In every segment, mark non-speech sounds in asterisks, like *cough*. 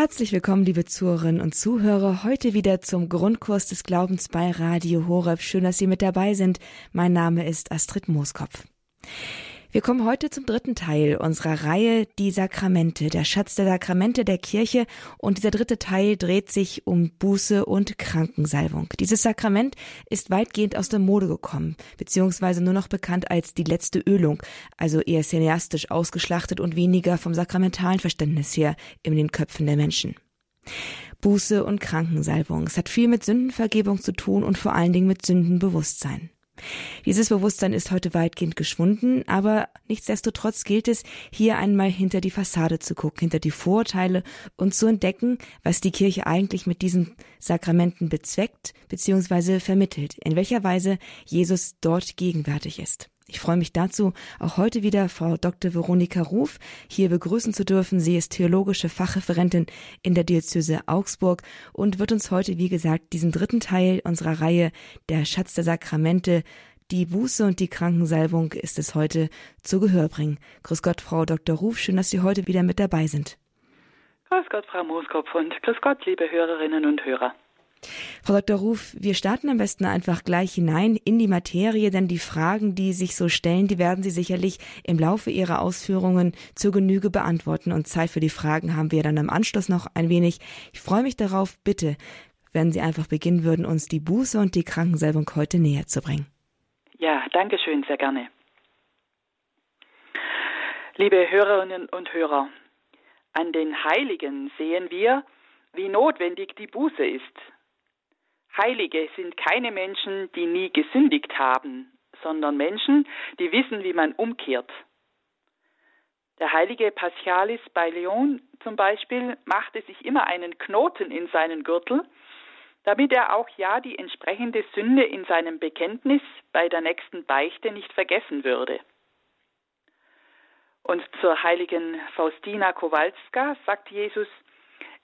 Herzlich willkommen, liebe Zuhörerinnen und Zuhörer, heute wieder zum Grundkurs des Glaubens bei Radio Horeb. Schön, dass Sie mit dabei sind. Mein Name ist Astrid Mooskopf. Wir kommen heute zum dritten Teil unserer Reihe Die Sakramente, der Schatz der Sakramente der Kirche. Und dieser dritte Teil dreht sich um Buße und Krankensalbung. Dieses Sakrament ist weitgehend aus der Mode gekommen, beziehungsweise nur noch bekannt als die letzte Ölung, also eher cineastisch ausgeschlachtet und weniger vom sakramentalen Verständnis her in den Köpfen der Menschen. Buße und Krankensalbung. Es hat viel mit Sündenvergebung zu tun und vor allen Dingen mit Sündenbewusstsein. Dieses Bewusstsein ist heute weitgehend geschwunden, aber nichtsdestotrotz gilt es, hier einmal hinter die Fassade zu gucken, hinter die Vorurteile und zu entdecken, was die Kirche eigentlich mit diesen Sakramenten bezweckt bzw. vermittelt, in welcher Weise Jesus dort gegenwärtig ist. Ich freue mich dazu, auch heute wieder Frau Dr. Veronika Ruf hier begrüßen zu dürfen. Sie ist theologische Fachreferentin in der Diözese Augsburg und wird uns heute, wie gesagt, diesen dritten Teil unserer Reihe Der Schatz der Sakramente die Buße und die Krankensalbung ist es heute zu Gehör bringen. Grüß Gott, Frau Dr. Ruf, schön, dass Sie heute wieder mit dabei sind. Grüß Gott, Frau Mooskopf und grüß Gott, liebe Hörerinnen und Hörer. Frau Dr. Ruf, wir starten am besten einfach gleich hinein in die Materie, denn die Fragen, die sich so stellen, die werden Sie sicherlich im Laufe Ihrer Ausführungen zur Genüge beantworten und Zeit für die Fragen haben wir dann im Anschluss noch ein wenig. Ich freue mich darauf, bitte, wenn Sie einfach beginnen würden, uns die Buße und die Krankensalbung heute näher zu bringen. Ja, danke schön, sehr gerne. Liebe Hörerinnen und Hörer, an den Heiligen sehen wir, wie notwendig die Buße ist. Heilige sind keine Menschen, die nie gesündigt haben, sondern Menschen, die wissen, wie man umkehrt. Der heilige Paschalis bei Lyon zum Beispiel machte sich immer einen Knoten in seinen Gürtel, damit er auch ja die entsprechende Sünde in seinem Bekenntnis bei der nächsten Beichte nicht vergessen würde. Und zur heiligen Faustina Kowalska sagt Jesus,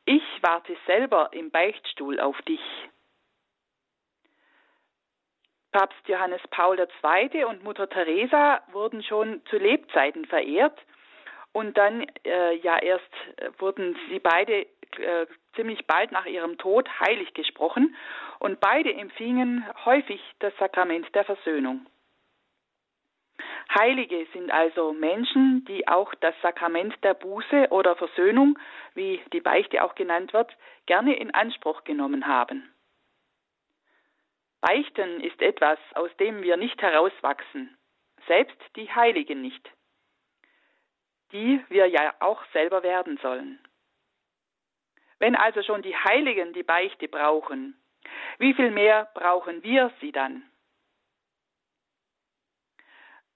ich warte selber im Beichtstuhl auf dich. Papst Johannes Paul II. und Mutter Teresa wurden schon zu Lebzeiten verehrt und dann äh, ja erst äh, wurden sie beide äh, ziemlich bald nach ihrem Tod heilig gesprochen und beide empfingen häufig das Sakrament der Versöhnung. Heilige sind also Menschen, die auch das Sakrament der Buße oder Versöhnung, wie die Beichte auch genannt wird, gerne in Anspruch genommen haben. Beichten ist etwas, aus dem wir nicht herauswachsen, selbst die Heiligen nicht, die wir ja auch selber werden sollen. Wenn also schon die Heiligen die Beichte brauchen, wie viel mehr brauchen wir sie dann?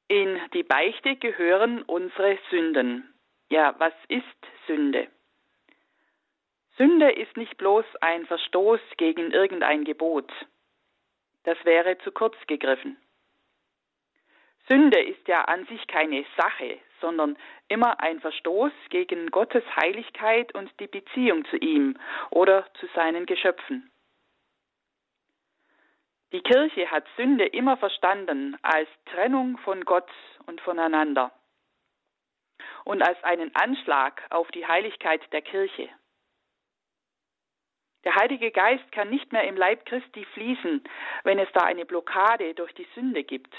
In die Beichte gehören unsere Sünden. Ja, was ist Sünde? Sünde ist nicht bloß ein Verstoß gegen irgendein Gebot. Das wäre zu kurz gegriffen. Sünde ist ja an sich keine Sache, sondern immer ein Verstoß gegen Gottes Heiligkeit und die Beziehung zu ihm oder zu seinen Geschöpfen. Die Kirche hat Sünde immer verstanden als Trennung von Gott und voneinander und als einen Anschlag auf die Heiligkeit der Kirche. Der Heilige Geist kann nicht mehr im Leib Christi fließen, wenn es da eine Blockade durch die Sünde gibt.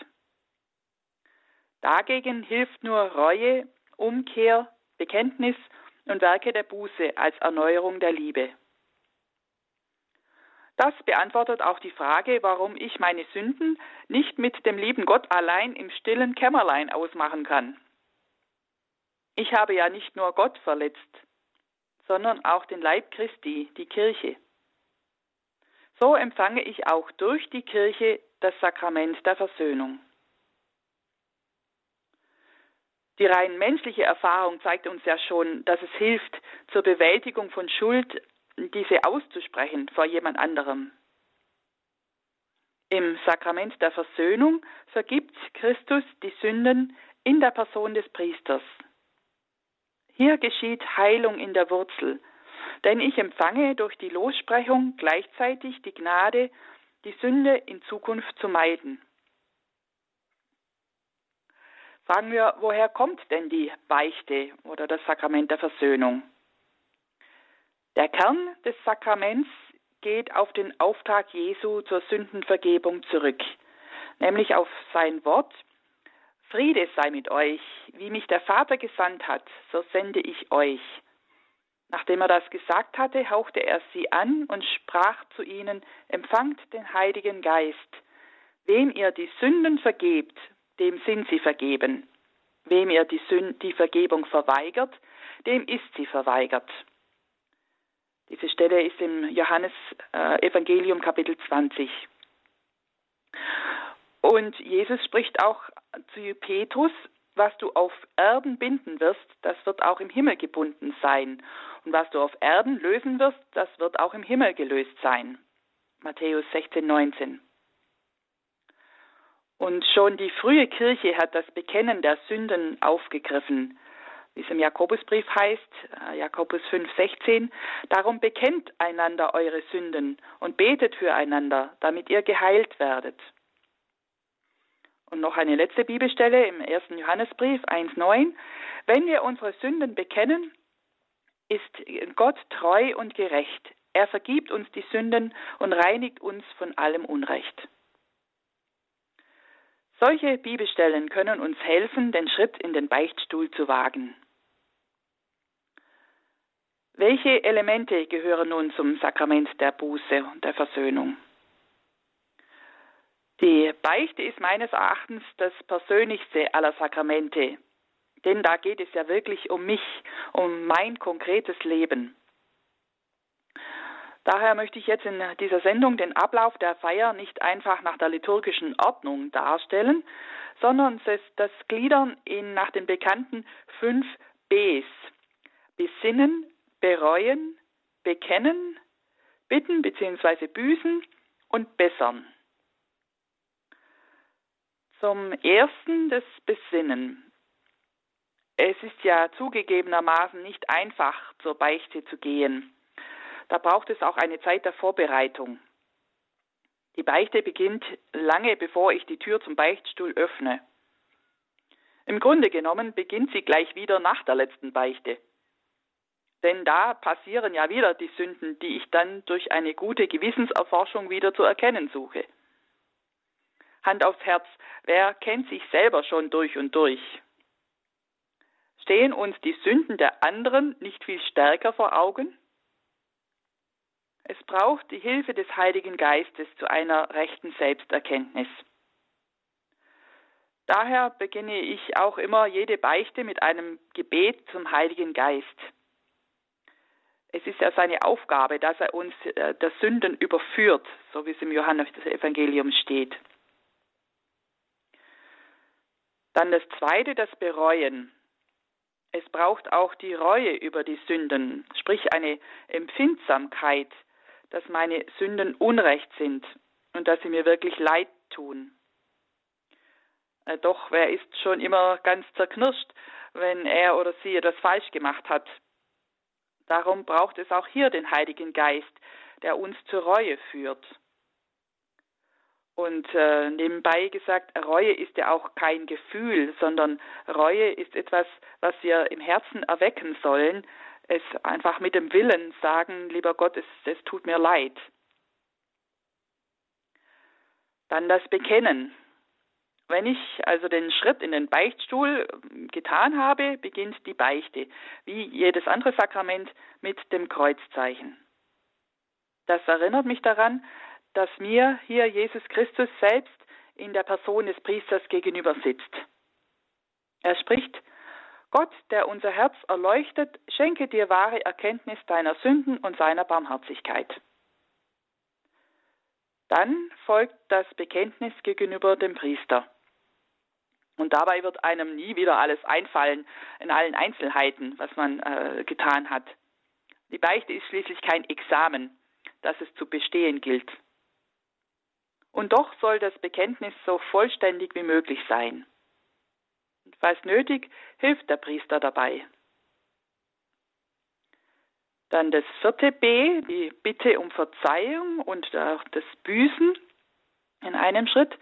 Dagegen hilft nur Reue, Umkehr, Bekenntnis und Werke der Buße als Erneuerung der Liebe. Das beantwortet auch die Frage, warum ich meine Sünden nicht mit dem lieben Gott allein im stillen Kämmerlein ausmachen kann. Ich habe ja nicht nur Gott verletzt, sondern auch den Leib Christi, die Kirche. So empfange ich auch durch die Kirche das Sakrament der Versöhnung. Die rein menschliche Erfahrung zeigt uns ja schon, dass es hilft, zur Bewältigung von Schuld diese auszusprechen vor jemand anderem. Im Sakrament der Versöhnung vergibt Christus die Sünden in der Person des Priesters. Hier geschieht Heilung in der Wurzel, denn ich empfange durch die Lossprechung gleichzeitig die Gnade, die Sünde in Zukunft zu meiden. Fragen wir, woher kommt denn die Beichte oder das Sakrament der Versöhnung? Der Kern des Sakraments geht auf den Auftrag Jesu zur Sündenvergebung zurück, nämlich auf sein Wort, Friede sei mit euch, wie mich der Vater gesandt hat, so sende ich euch. Nachdem er das gesagt hatte, hauchte er sie an und sprach zu ihnen, empfangt den Heiligen Geist. Wem ihr die Sünden vergebt, dem sind sie vergeben. Wem ihr die, Sünd, die Vergebung verweigert, dem ist sie verweigert. Diese Stelle ist im Johannes äh, Evangelium Kapitel 20. Und Jesus spricht auch zu Petrus, was du auf Erden binden wirst, das wird auch im Himmel gebunden sein. Und was du auf Erden lösen wirst, das wird auch im Himmel gelöst sein. Matthäus 16, 19. Und schon die frühe Kirche hat das Bekennen der Sünden aufgegriffen. Wie es im Jakobusbrief heißt, äh, Jakobus 5, 16, darum bekennt einander eure Sünden und betet füreinander, damit ihr geheilt werdet. Und noch eine letzte Bibelstelle im ersten Johannesbrief 1,9. Wenn wir unsere Sünden bekennen, ist Gott treu und gerecht. Er vergibt uns die Sünden und reinigt uns von allem Unrecht. Solche Bibelstellen können uns helfen, den Schritt in den Beichtstuhl zu wagen. Welche Elemente gehören nun zum Sakrament der Buße und der Versöhnung? Die Beichte ist meines Erachtens das persönlichste aller Sakramente, denn da geht es ja wirklich um mich, um mein konkretes Leben. Daher möchte ich jetzt in dieser Sendung den Ablauf der Feier nicht einfach nach der liturgischen Ordnung darstellen, sondern das Gliedern in nach den bekannten fünf Bs. Besinnen, bereuen, bekennen, bitten bzw. büßen und bessern. Zum ersten das Besinnen. Es ist ja zugegebenermaßen nicht einfach, zur Beichte zu gehen. Da braucht es auch eine Zeit der Vorbereitung. Die Beichte beginnt lange bevor ich die Tür zum Beichtstuhl öffne. Im Grunde genommen beginnt sie gleich wieder nach der letzten Beichte. Denn da passieren ja wieder die Sünden, die ich dann durch eine gute Gewissenserforschung wieder zu erkennen suche. Hand aufs Herz, wer kennt sich selber schon durch und durch? Stehen uns die Sünden der anderen nicht viel stärker vor Augen? Es braucht die Hilfe des Heiligen Geistes zu einer rechten Selbsterkenntnis. Daher beginne ich auch immer jede Beichte mit einem Gebet zum Heiligen Geist. Es ist ja seine Aufgabe, dass er uns äh, der Sünden überführt, so wie es im Johannes-Evangelium steht. Dann das zweite, das Bereuen. Es braucht auch die Reue über die Sünden, sprich eine Empfindsamkeit, dass meine Sünden Unrecht sind und dass sie mir wirklich leid tun. Äh, doch wer ist schon immer ganz zerknirscht, wenn er oder sie etwas falsch gemacht hat. Darum braucht es auch hier den Heiligen Geist, der uns zur Reue führt. Und äh, nebenbei gesagt, Reue ist ja auch kein Gefühl, sondern Reue ist etwas, was wir im Herzen erwecken sollen. Es einfach mit dem Willen sagen, lieber Gott, es, es tut mir leid. Dann das Bekennen. Wenn ich also den Schritt in den Beichtstuhl ähm, getan habe, beginnt die Beichte, wie jedes andere Sakrament mit dem Kreuzzeichen. Das erinnert mich daran, dass mir hier Jesus Christus selbst in der Person des Priesters gegenüber sitzt. Er spricht, Gott, der unser Herz erleuchtet, schenke dir wahre Erkenntnis deiner Sünden und seiner Barmherzigkeit. Dann folgt das Bekenntnis gegenüber dem Priester. Und dabei wird einem nie wieder alles einfallen in allen Einzelheiten, was man äh, getan hat. Die Beichte ist schließlich kein Examen, das es zu bestehen gilt. Und doch soll das Bekenntnis so vollständig wie möglich sein. Und falls nötig, hilft der Priester dabei. Dann das vierte B, die Bitte um Verzeihung und auch das Büßen in einem Schritt.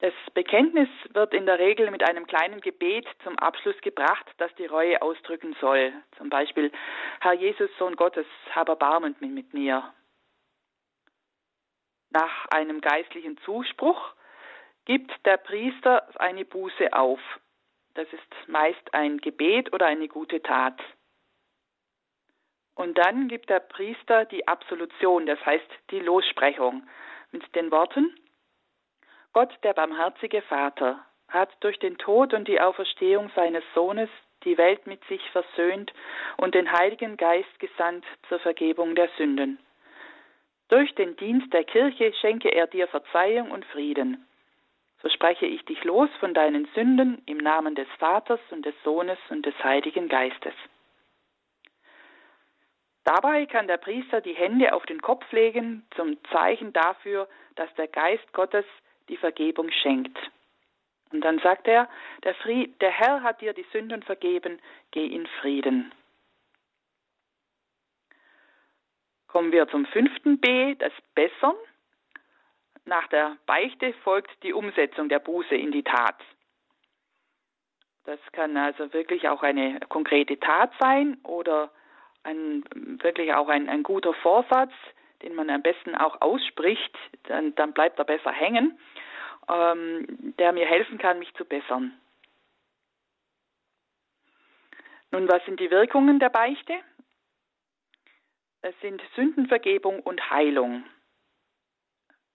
Das Bekenntnis wird in der Regel mit einem kleinen Gebet zum Abschluss gebracht, das die Reue ausdrücken soll. Zum Beispiel, Herr Jesus, Sohn Gottes, hab Erbarmen mit mir. Nach einem geistlichen Zuspruch gibt der Priester eine Buße auf. Das ist meist ein Gebet oder eine gute Tat. Und dann gibt der Priester die Absolution, das heißt die Lossprechung, mit den Worten, Gott, der barmherzige Vater, hat durch den Tod und die Auferstehung seines Sohnes die Welt mit sich versöhnt und den Heiligen Geist gesandt zur Vergebung der Sünden. Durch den Dienst der Kirche schenke er dir Verzeihung und Frieden. So spreche ich dich los von deinen Sünden im Namen des Vaters und des Sohnes und des Heiligen Geistes. Dabei kann der Priester die Hände auf den Kopf legen zum Zeichen dafür, dass der Geist Gottes die Vergebung schenkt. Und dann sagt er, der, Fried, der Herr hat dir die Sünden vergeben, geh in Frieden. Kommen wir zum fünften B, das Bessern. Nach der Beichte folgt die Umsetzung der Buße in die Tat. Das kann also wirklich auch eine konkrete Tat sein oder ein, wirklich auch ein, ein guter Vorsatz, den man am besten auch ausspricht, dann, dann bleibt er besser hängen, ähm, der mir helfen kann, mich zu bessern. Nun, was sind die Wirkungen der Beichte? Es sind Sündenvergebung und Heilung.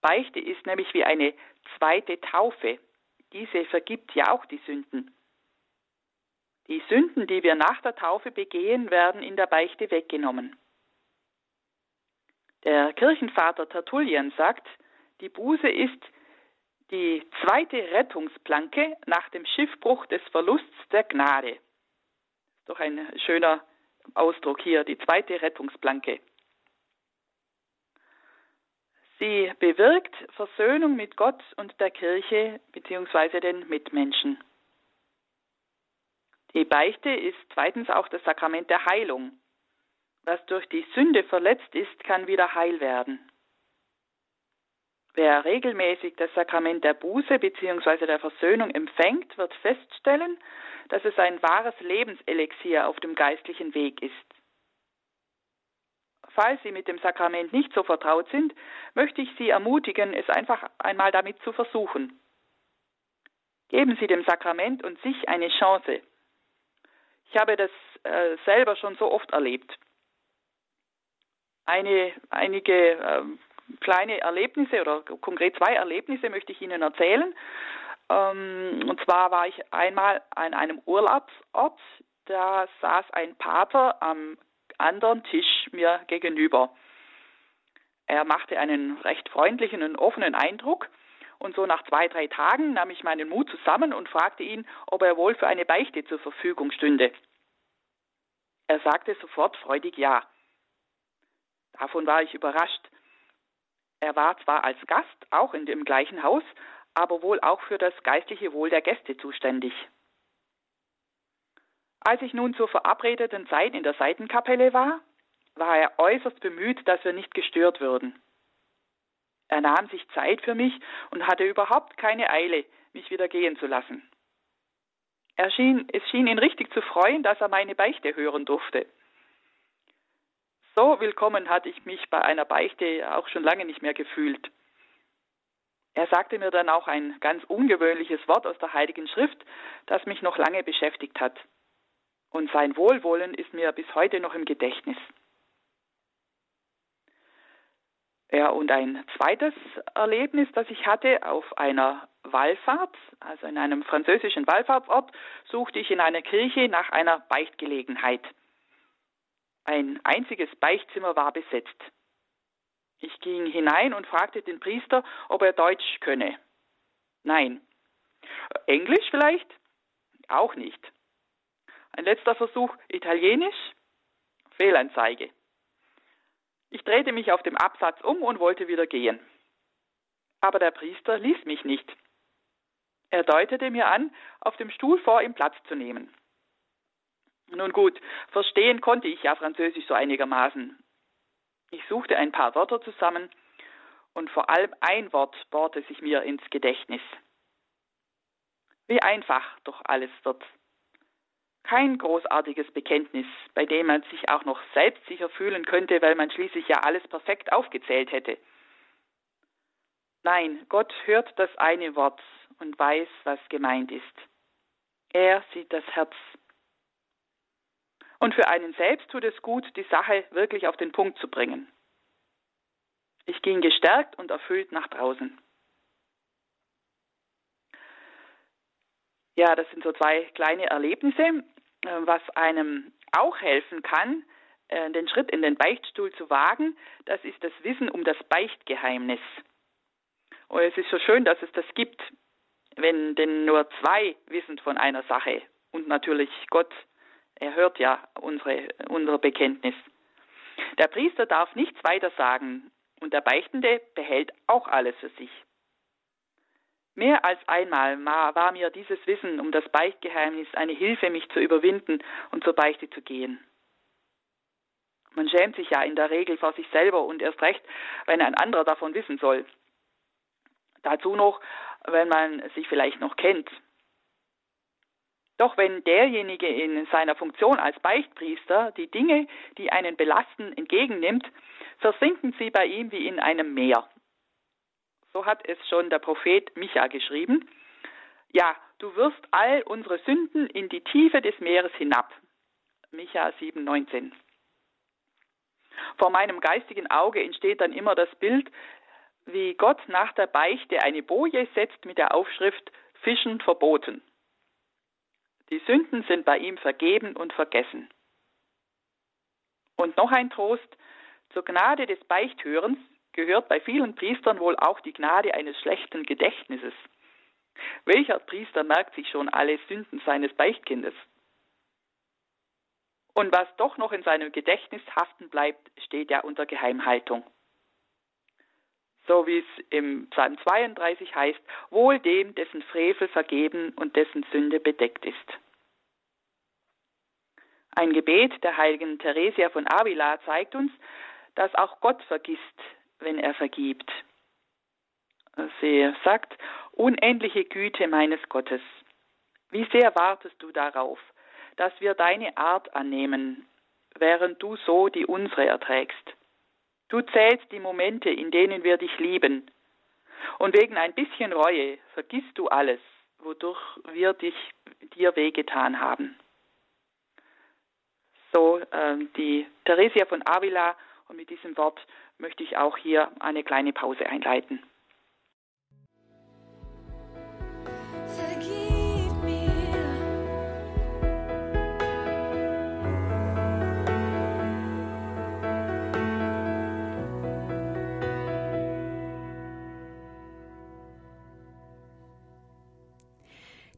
Beichte ist nämlich wie eine zweite Taufe. Diese vergibt ja auch die Sünden. Die Sünden, die wir nach der Taufe begehen, werden in der Beichte weggenommen. Der Kirchenvater Tertullian sagt, die Buße ist die zweite Rettungsplanke nach dem Schiffbruch des Verlusts der Gnade. Doch ein schöner Ausdruck hier, die zweite Rettungsplanke. Sie bewirkt Versöhnung mit Gott und der Kirche bzw. den Mitmenschen. Die Beichte ist zweitens auch das Sakrament der Heilung. Was durch die Sünde verletzt ist, kann wieder heil werden. Wer regelmäßig das Sakrament der Buße bzw. der Versöhnung empfängt, wird feststellen, dass es ein wahres Lebenselixier auf dem geistlichen Weg ist. Falls Sie mit dem Sakrament nicht so vertraut sind, möchte ich Sie ermutigen, es einfach einmal damit zu versuchen. Geben Sie dem Sakrament und sich eine Chance. Ich habe das äh, selber schon so oft erlebt. Eine, einige äh, kleine Erlebnisse oder konkret zwei Erlebnisse möchte ich Ihnen erzählen. Ähm, und zwar war ich einmal an einem Urlaubsort, da saß ein Pater am anderen Tisch mir gegenüber. Er machte einen recht freundlichen und offenen Eindruck und so nach zwei, drei Tagen nahm ich meinen Mut zusammen und fragte ihn, ob er wohl für eine Beichte zur Verfügung stünde. Er sagte sofort freudig ja. Davon war ich überrascht. Er war zwar als Gast auch in dem gleichen Haus, aber wohl auch für das geistliche Wohl der Gäste zuständig. Als ich nun zur verabredeten Zeit in der Seitenkapelle war, war er äußerst bemüht, dass wir nicht gestört würden. Er nahm sich Zeit für mich und hatte überhaupt keine Eile, mich wieder gehen zu lassen. Schien, es schien ihn richtig zu freuen, dass er meine Beichte hören durfte. So willkommen hatte ich mich bei einer Beichte auch schon lange nicht mehr gefühlt. Er sagte mir dann auch ein ganz ungewöhnliches Wort aus der Heiligen Schrift, das mich noch lange beschäftigt hat. Und sein Wohlwollen ist mir bis heute noch im Gedächtnis. Ja, und ein zweites Erlebnis, das ich hatte auf einer Wallfahrt, also in einem französischen Wallfahrtsort, suchte ich in einer Kirche nach einer Beichtgelegenheit. Ein einziges Beichtzimmer war besetzt. Ich ging hinein und fragte den Priester, ob er Deutsch könne. Nein. Englisch vielleicht? Auch nicht. Ein letzter Versuch, Italienisch? Fehlanzeige. Ich drehte mich auf dem Absatz um und wollte wieder gehen. Aber der Priester ließ mich nicht. Er deutete mir an, auf dem Stuhl vor ihm Platz zu nehmen. Nun gut, verstehen konnte ich ja Französisch so einigermaßen. Ich suchte ein paar Wörter zusammen und vor allem ein Wort bohrte sich mir ins Gedächtnis. Wie einfach doch alles wird. Kein großartiges Bekenntnis, bei dem man sich auch noch selbstsicher fühlen könnte, weil man schließlich ja alles perfekt aufgezählt hätte. Nein, Gott hört das eine Wort und weiß, was gemeint ist. Er sieht das Herz. Und für einen selbst tut es gut, die Sache wirklich auf den Punkt zu bringen. Ich ging gestärkt und erfüllt nach draußen. Ja, das sind so zwei kleine Erlebnisse, äh, was einem auch helfen kann, äh, den Schritt in den Beichtstuhl zu wagen. Das ist das Wissen um das Beichtgeheimnis. Und es ist so schön, dass es das gibt, wenn denn nur zwei wissen von einer Sache. Und natürlich Gott, er hört ja unsere, unser Bekenntnis. Der Priester darf nichts weiter sagen und der Beichtende behält auch alles für sich. Mehr als einmal war mir dieses Wissen um das Beichtgeheimnis eine Hilfe, mich zu überwinden und zur Beichte zu gehen. Man schämt sich ja in der Regel vor sich selber und erst recht, wenn ein anderer davon wissen soll. Dazu noch, wenn man sich vielleicht noch kennt. Doch wenn derjenige in seiner Funktion als Beichtpriester die Dinge, die einen belasten, entgegennimmt, versinken sie bei ihm wie in einem Meer. So hat es schon der Prophet Micha geschrieben. Ja, du wirst all unsere Sünden in die Tiefe des Meeres hinab. Micha 7,19. Vor meinem geistigen Auge entsteht dann immer das Bild, wie Gott nach der Beichte eine Boje setzt mit der Aufschrift Fischen verboten. Die Sünden sind bei ihm vergeben und vergessen. Und noch ein Trost, zur Gnade des Beichthörens gehört bei vielen Priestern wohl auch die Gnade eines schlechten Gedächtnisses. Welcher Priester merkt sich schon alle Sünden seines Beichtkindes? Und was doch noch in seinem Gedächtnis haften bleibt, steht ja unter Geheimhaltung. So wie es im Psalm 32 heißt, wohl dem, dessen Frevel vergeben und dessen Sünde bedeckt ist. Ein Gebet der heiligen Theresia von Avila zeigt uns, dass auch Gott vergisst, wenn er vergibt. Sie sagt, unendliche Güte meines Gottes, wie sehr wartest du darauf, dass wir deine Art annehmen, während du so die unsere erträgst. Du zählst die Momente, in denen wir dich lieben. Und wegen ein bisschen Reue vergisst du alles, wodurch wir dich, dir wehgetan haben. So äh, die Theresia von Avila und mit diesem Wort möchte ich auch hier eine kleine Pause einleiten.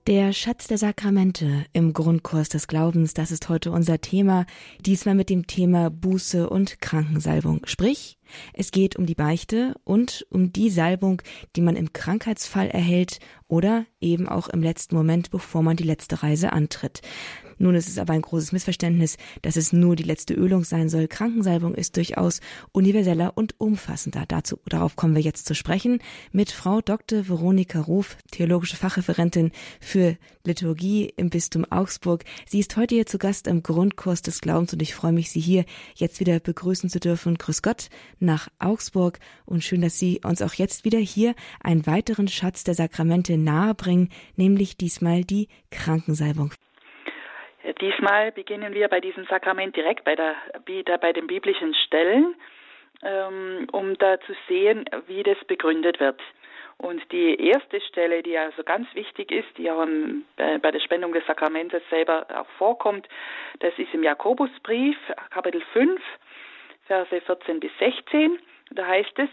Der Schatz der Sakramente im Grundkurs des Glaubens, das ist heute unser Thema, diesmal mit dem Thema Buße und Krankensalbung. Sprich, es geht um die Beichte und um die Salbung, die man im Krankheitsfall erhält oder eben auch im letzten Moment, bevor man die letzte Reise antritt. Nun ist es aber ein großes Missverständnis, dass es nur die letzte Ölung sein soll. Krankensalbung ist durchaus universeller und umfassender. Dazu, darauf kommen wir jetzt zu sprechen mit Frau Dr. Veronika Ruf, theologische Fachreferentin für Liturgie im Bistum Augsburg. Sie ist heute hier zu Gast im Grundkurs des Glaubens und ich freue mich, Sie hier jetzt wieder begrüßen zu dürfen. Grüß Gott nach Augsburg und schön, dass Sie uns auch jetzt wieder hier einen weiteren Schatz der Sakramente nahebringen, nämlich diesmal die Krankensalbung. Diesmal beginnen wir bei diesem Sakrament direkt bei, der, bei den biblischen Stellen, ähm, um da zu sehen, wie das begründet wird. Und die erste Stelle, die also ganz wichtig ist, die auch äh, bei der Spendung des Sakramentes selber auch vorkommt, das ist im Jakobusbrief, Kapitel 5, Verse 14 bis 16. Da heißt es,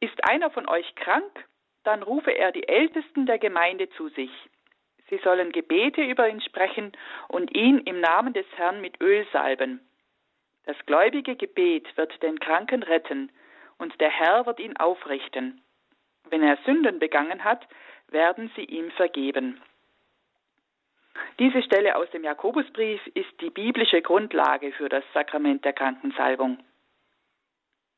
ist einer von euch krank, dann rufe er die Ältesten der Gemeinde zu sich Sie sollen Gebete über ihn sprechen und ihn im Namen des Herrn mit Öl salben. Das gläubige Gebet wird den Kranken retten und der Herr wird ihn aufrichten. Wenn er Sünden begangen hat, werden sie ihm vergeben. Diese Stelle aus dem Jakobusbrief ist die biblische Grundlage für das Sakrament der Krankensalbung.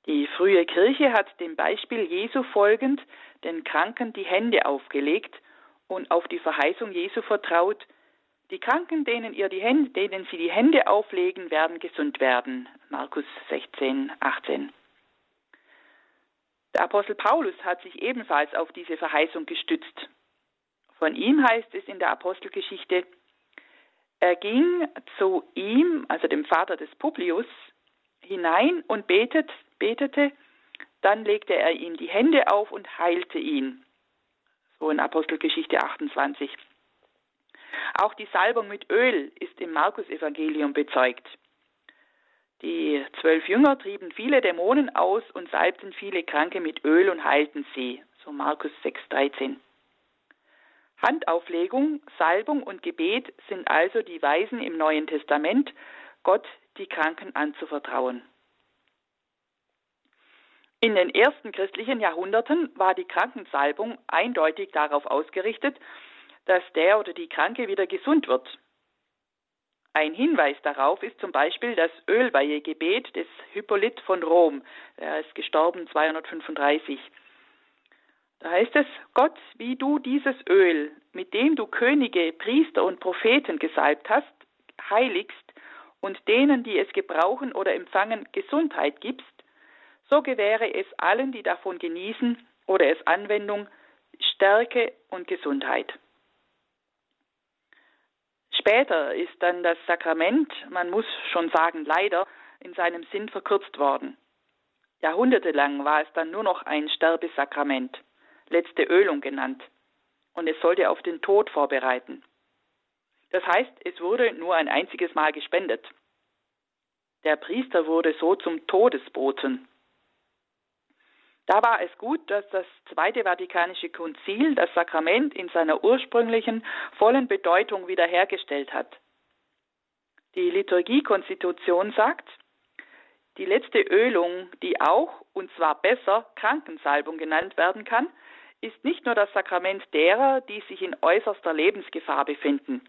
Die frühe Kirche hat dem Beispiel Jesu folgend den Kranken die Hände aufgelegt und auf die Verheißung Jesu vertraut, die Kranken, denen, ihr die Hände, denen sie die Hände auflegen, werden gesund werden. Markus 16, 18. Der Apostel Paulus hat sich ebenfalls auf diese Verheißung gestützt. Von ihm heißt es in der Apostelgeschichte, er ging zu ihm, also dem Vater des Publius, hinein und betet, betete, dann legte er ihm die Hände auf und heilte ihn. So in Apostelgeschichte 28. Auch die Salbung mit Öl ist im Markus-Evangelium bezeugt. Die zwölf Jünger trieben viele Dämonen aus und salbten viele Kranke mit Öl und heilten sie. So Markus 6,13. Handauflegung, Salbung und Gebet sind also die Weisen im Neuen Testament, Gott die Kranken anzuvertrauen. In den ersten christlichen Jahrhunderten war die Krankensalbung eindeutig darauf ausgerichtet, dass der oder die Kranke wieder gesund wird. Ein Hinweis darauf ist zum Beispiel das Ölweihegebet des Hippolyt von Rom. Er ist gestorben 235. Da heißt es, Gott, wie du dieses Öl, mit dem du Könige, Priester und Propheten gesalbt hast, heiligst und denen, die es gebrauchen oder empfangen, Gesundheit gibst, so gewähre es allen, die davon genießen oder es Anwendung, Stärke und Gesundheit. Später ist dann das Sakrament, man muss schon sagen leider, in seinem Sinn verkürzt worden. Jahrhundertelang war es dann nur noch ein Sterbesakrament, letzte Ölung genannt, und es sollte auf den Tod vorbereiten. Das heißt, es wurde nur ein einziges Mal gespendet. Der Priester wurde so zum Todesboten. Da war es gut, dass das Zweite Vatikanische Konzil das Sakrament in seiner ursprünglichen vollen Bedeutung wiederhergestellt hat. Die Liturgiekonstitution sagt, die letzte Ölung, die auch, und zwar besser, Krankensalbung genannt werden kann, ist nicht nur das Sakrament derer, die sich in äußerster Lebensgefahr befinden.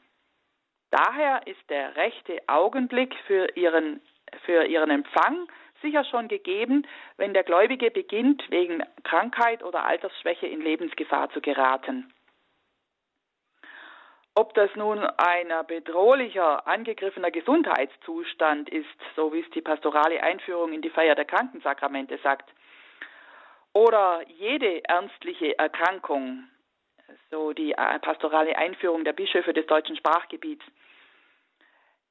Daher ist der rechte Augenblick für ihren, für ihren Empfang sicher schon gegeben, wenn der Gläubige beginnt, wegen Krankheit oder Altersschwäche in Lebensgefahr zu geraten. Ob das nun ein bedrohlicher, angegriffener Gesundheitszustand ist, so wie es die pastorale Einführung in die Feier der Krankensakramente sagt, oder jede ernstliche Erkrankung, so die pastorale Einführung der Bischöfe des deutschen Sprachgebiets,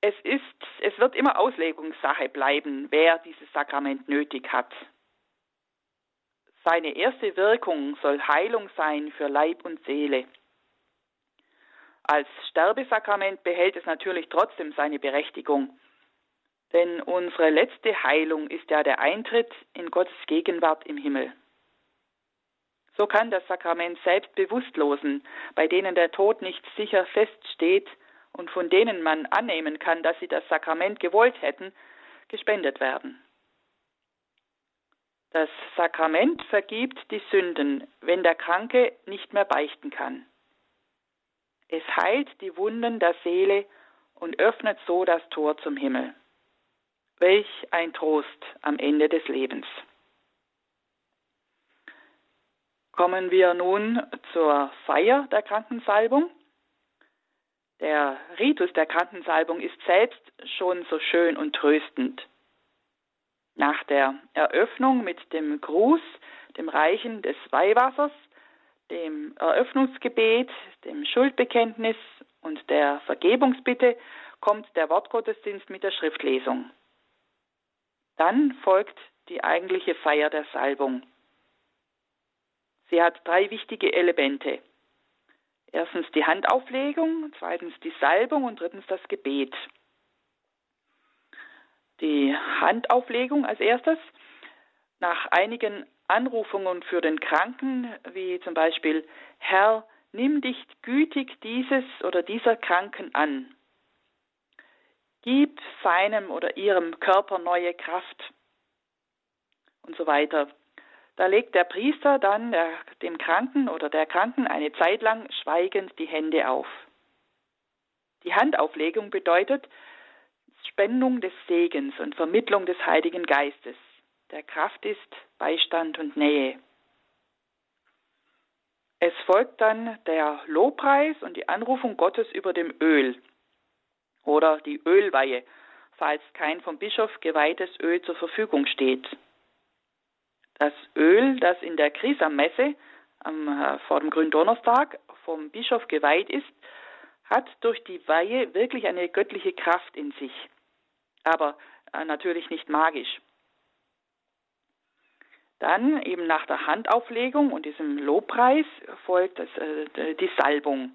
es ist, es wird immer Auslegungssache bleiben, wer dieses Sakrament nötig hat. Seine erste Wirkung soll Heilung sein für Leib und Seele. Als Sterbesakrament behält es natürlich trotzdem seine Berechtigung. Denn unsere letzte Heilung ist ja der Eintritt in Gottes Gegenwart im Himmel. So kann das Sakrament selbst Bewusstlosen, bei denen der Tod nicht sicher feststeht, und von denen man annehmen kann, dass sie das Sakrament gewollt hätten, gespendet werden. Das Sakrament vergibt die Sünden, wenn der Kranke nicht mehr beichten kann. Es heilt die Wunden der Seele und öffnet so das Tor zum Himmel. Welch ein Trost am Ende des Lebens. Kommen wir nun zur Feier der Krankensalbung. Der Ritus der Krankensalbung ist selbst schon so schön und tröstend. Nach der Eröffnung mit dem Gruß, dem Reichen des Weihwassers, dem Eröffnungsgebet, dem Schuldbekenntnis und der Vergebungsbitte kommt der Wortgottesdienst mit der Schriftlesung. Dann folgt die eigentliche Feier der Salbung. Sie hat drei wichtige Elemente. Erstens die Handauflegung, zweitens die Salbung und drittens das Gebet. Die Handauflegung als erstes. Nach einigen Anrufungen für den Kranken, wie zum Beispiel Herr, nimm dich gütig dieses oder dieser Kranken an. Gib seinem oder ihrem Körper neue Kraft und so weiter. Da legt der Priester dann der, dem Kranken oder der Kranken eine Zeit lang schweigend die Hände auf. Die Handauflegung bedeutet Spendung des Segens und Vermittlung des Heiligen Geistes. Der Kraft ist Beistand und Nähe. Es folgt dann der Lobpreis und die Anrufung Gottes über dem Öl oder die Ölweihe, falls kein vom Bischof geweihtes Öl zur Verfügung steht. Das Öl, das in der Krisammesse am, äh, vor dem Gründonnerstag vom Bischof geweiht ist, hat durch die Weihe wirklich eine göttliche Kraft in sich, aber äh, natürlich nicht magisch. Dann eben nach der Handauflegung und diesem Lobpreis folgt das, äh, die Salbung.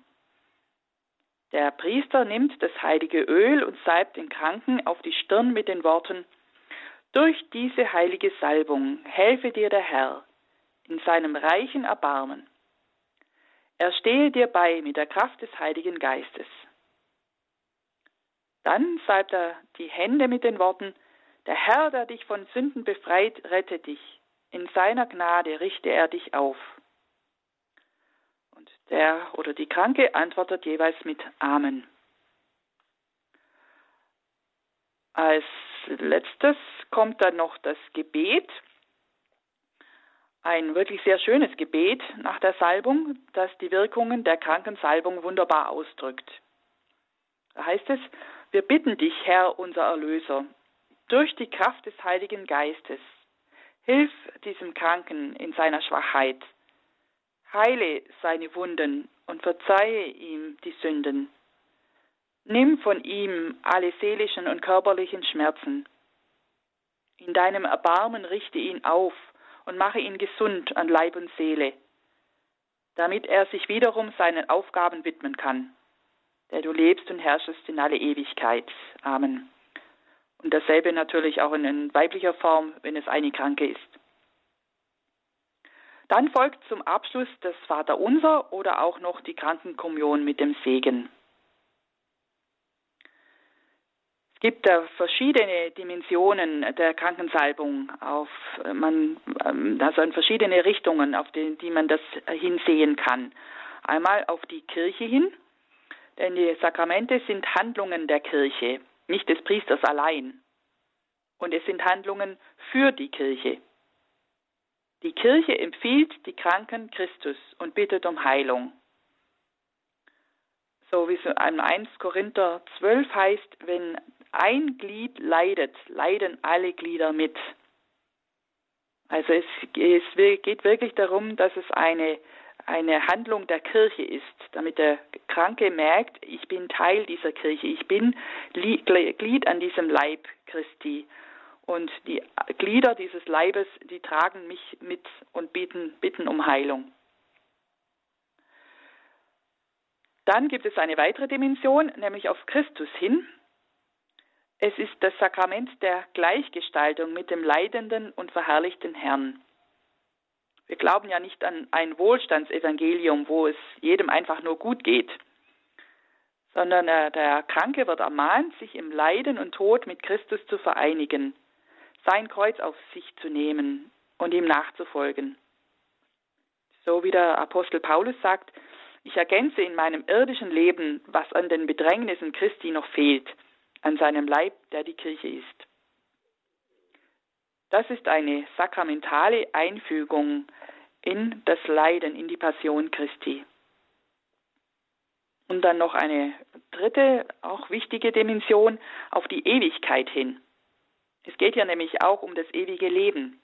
Der Priester nimmt das heilige Öl und salbt den Kranken auf die Stirn mit den Worten, durch diese heilige Salbung helfe dir der Herr in seinem reichen Erbarmen. Er stehe dir bei mit der Kraft des Heiligen Geistes. Dann salbt er die Hände mit den Worten, der Herr, der dich von Sünden befreit, rette dich. In seiner Gnade richte er dich auf. Und der oder die Kranke antwortet jeweils mit Amen. Als letztes kommt dann noch das Gebet ein wirklich sehr schönes Gebet nach der Salbung, das die Wirkungen der Krankensalbung wunderbar ausdrückt. Da heißt es, wir bitten dich, Herr, unser Erlöser, durch die Kraft des Heiligen Geistes, hilf diesem Kranken in seiner Schwachheit, heile seine Wunden und verzeihe ihm die Sünden. Nimm von ihm alle seelischen und körperlichen Schmerzen. In deinem Erbarmen richte ihn auf und mache ihn gesund an Leib und Seele, damit er sich wiederum seinen Aufgaben widmen kann, der du lebst und herrschest in alle Ewigkeit. Amen. Und dasselbe natürlich auch in weiblicher Form, wenn es eine Kranke ist. Dann folgt zum Abschluss das Vaterunser oder auch noch die Krankenkommunion mit dem Segen. Gibt da verschiedene Dimensionen der Krankensalbung auf man ähm, also in verschiedene Richtungen, auf die, die man das hinsehen kann. Einmal auf die Kirche hin, denn die Sakramente sind Handlungen der Kirche, nicht des Priesters allein. Und es sind Handlungen für die Kirche. Die Kirche empfiehlt die Kranken Christus und bittet um Heilung. So wie es in 1 Korinther 12 heißt, wenn ein Glied leidet, leiden alle Glieder mit. Also es, es geht wirklich darum, dass es eine, eine Handlung der Kirche ist, damit der Kranke merkt, ich bin Teil dieser Kirche, ich bin Glied an diesem Leib Christi. Und die Glieder dieses Leibes, die tragen mich mit und bitten, bitten um Heilung. Dann gibt es eine weitere Dimension, nämlich auf Christus hin. Es ist das Sakrament der Gleichgestaltung mit dem leidenden und verherrlichten Herrn. Wir glauben ja nicht an ein Wohlstandsevangelium, wo es jedem einfach nur gut geht, sondern der Kranke wird ermahnt, sich im Leiden und Tod mit Christus zu vereinigen, sein Kreuz auf sich zu nehmen und ihm nachzufolgen. So wie der Apostel Paulus sagt, ich ergänze in meinem irdischen Leben, was an den Bedrängnissen Christi noch fehlt – an seinem Leib, der die Kirche ist. Das ist eine sakramentale Einfügung in das Leiden, in die Passion Christi. Und dann noch eine dritte, auch wichtige Dimension auf die Ewigkeit hin. Es geht ja nämlich auch um das ewige Leben.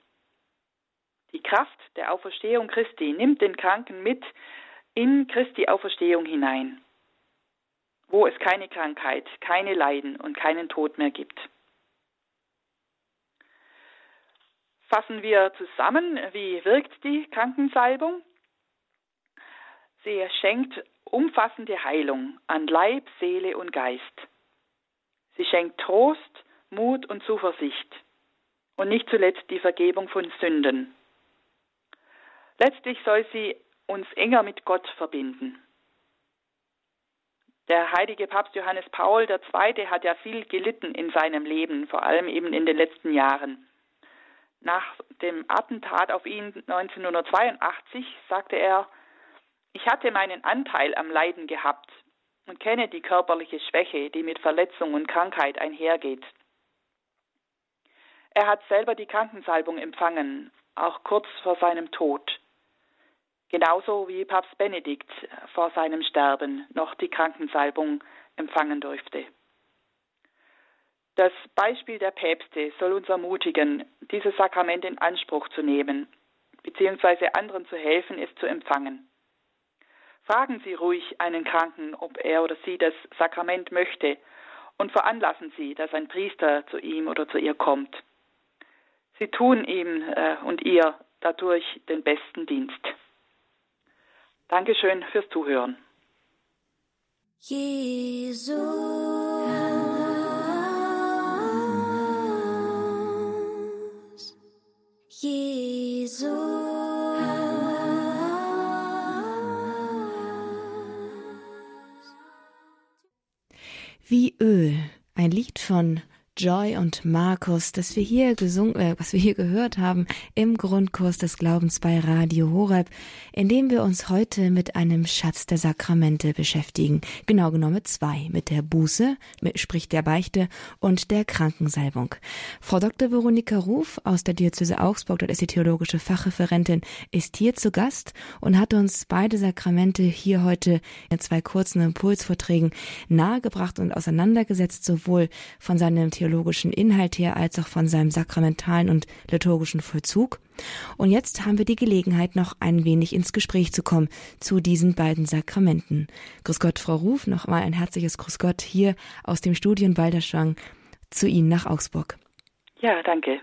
Die Kraft der Auferstehung Christi nimmt den Kranken mit in Christi Auferstehung hinein wo es keine Krankheit, keine Leiden und keinen Tod mehr gibt. Fassen wir zusammen, wie wirkt die Krankensalbung? Sie schenkt umfassende Heilung an Leib, Seele und Geist. Sie schenkt Trost, Mut und Zuversicht und nicht zuletzt die Vergebung von Sünden. Letztlich soll sie uns enger mit Gott verbinden. Der heilige Papst Johannes Paul II. hat ja viel gelitten in seinem Leben, vor allem eben in den letzten Jahren. Nach dem Attentat auf ihn 1982 sagte er, ich hatte meinen Anteil am Leiden gehabt und kenne die körperliche Schwäche, die mit Verletzung und Krankheit einhergeht. Er hat selber die Krankensalbung empfangen, auch kurz vor seinem Tod. Genauso wie Papst Benedikt vor seinem Sterben noch die Krankensalbung empfangen durfte. Das Beispiel der Päpste soll uns ermutigen, dieses Sakrament in Anspruch zu nehmen, beziehungsweise anderen zu helfen, es zu empfangen. Fragen Sie ruhig einen Kranken, ob er oder sie das Sakrament möchte und veranlassen Sie, dass ein Priester zu ihm oder zu ihr kommt. Sie tun ihm äh, und ihr dadurch den besten Dienst. Dankeschön fürs Zuhören. Jesus, Jesus. Wie Öl, ein Lied von Joy und Markus, das wir hier gesungen, äh, was wir hier gehört haben im Grundkurs des Glaubens bei Radio Horeb, in dem wir uns heute mit einem Schatz der Sakramente beschäftigen. Genau genommen zwei, mit der Buße, mit, sprich der Beichte und der Krankensalbung. Frau Dr. Veronika Ruf aus der Diözese Augsburg, dort ist die theologische Fachreferentin, ist hier zu Gast und hat uns beide Sakramente hier heute in zwei kurzen Impulsvorträgen nahegebracht und auseinandergesetzt, sowohl von seinem theologischen theologischen Inhalt her als auch von seinem sakramentalen und liturgischen Vollzug. Und jetzt haben wir die Gelegenheit, noch ein wenig ins Gespräch zu kommen zu diesen beiden Sakramenten. Grüß Gott, Frau Ruf, nochmal ein herzliches Grüß Gott hier aus dem Studium Balderschwang zu Ihnen nach Augsburg. Ja, danke.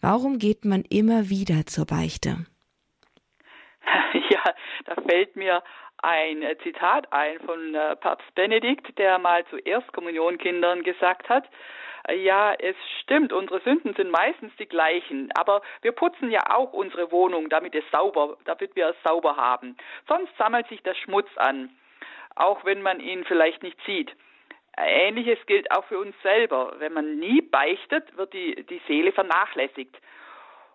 Warum geht man immer wieder zur Beichte? *laughs* Ja, da fällt mir ein Zitat ein von äh, Papst Benedikt, der mal zu Erstkommunionkindern gesagt hat, äh, ja, es stimmt, unsere Sünden sind meistens die gleichen, aber wir putzen ja auch unsere Wohnung, damit es sauber, damit wir es sauber haben. Sonst sammelt sich der Schmutz an, auch wenn man ihn vielleicht nicht sieht. Ähnliches gilt auch für uns selber. Wenn man nie beichtet, wird die, die Seele vernachlässigt.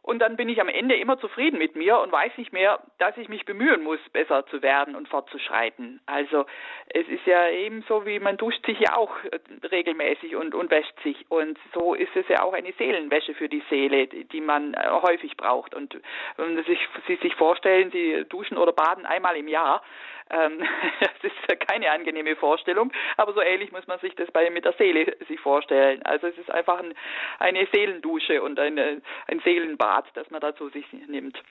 Und dann bin ich am Ende immer zufrieden mit mir und weiß nicht mehr, dass ich mich bemühen muss, besser zu werden und fortzuschreiten. Also es ist ja eben so, wie man duscht sich ja auch äh, regelmäßig und, und wäscht sich. Und so ist es ja auch eine Seelenwäsche für die Seele, die man äh, häufig braucht. Und wenn Sie sich, sich vorstellen, Sie duschen oder baden einmal im Jahr, ähm, *laughs* das ist keine angenehme Vorstellung, aber so ähnlich muss man sich das bei mit der Seele sich vorstellen. Also es ist einfach ein, eine Seelendusche und eine, ein Seelenbad, das man dazu sich nimmt.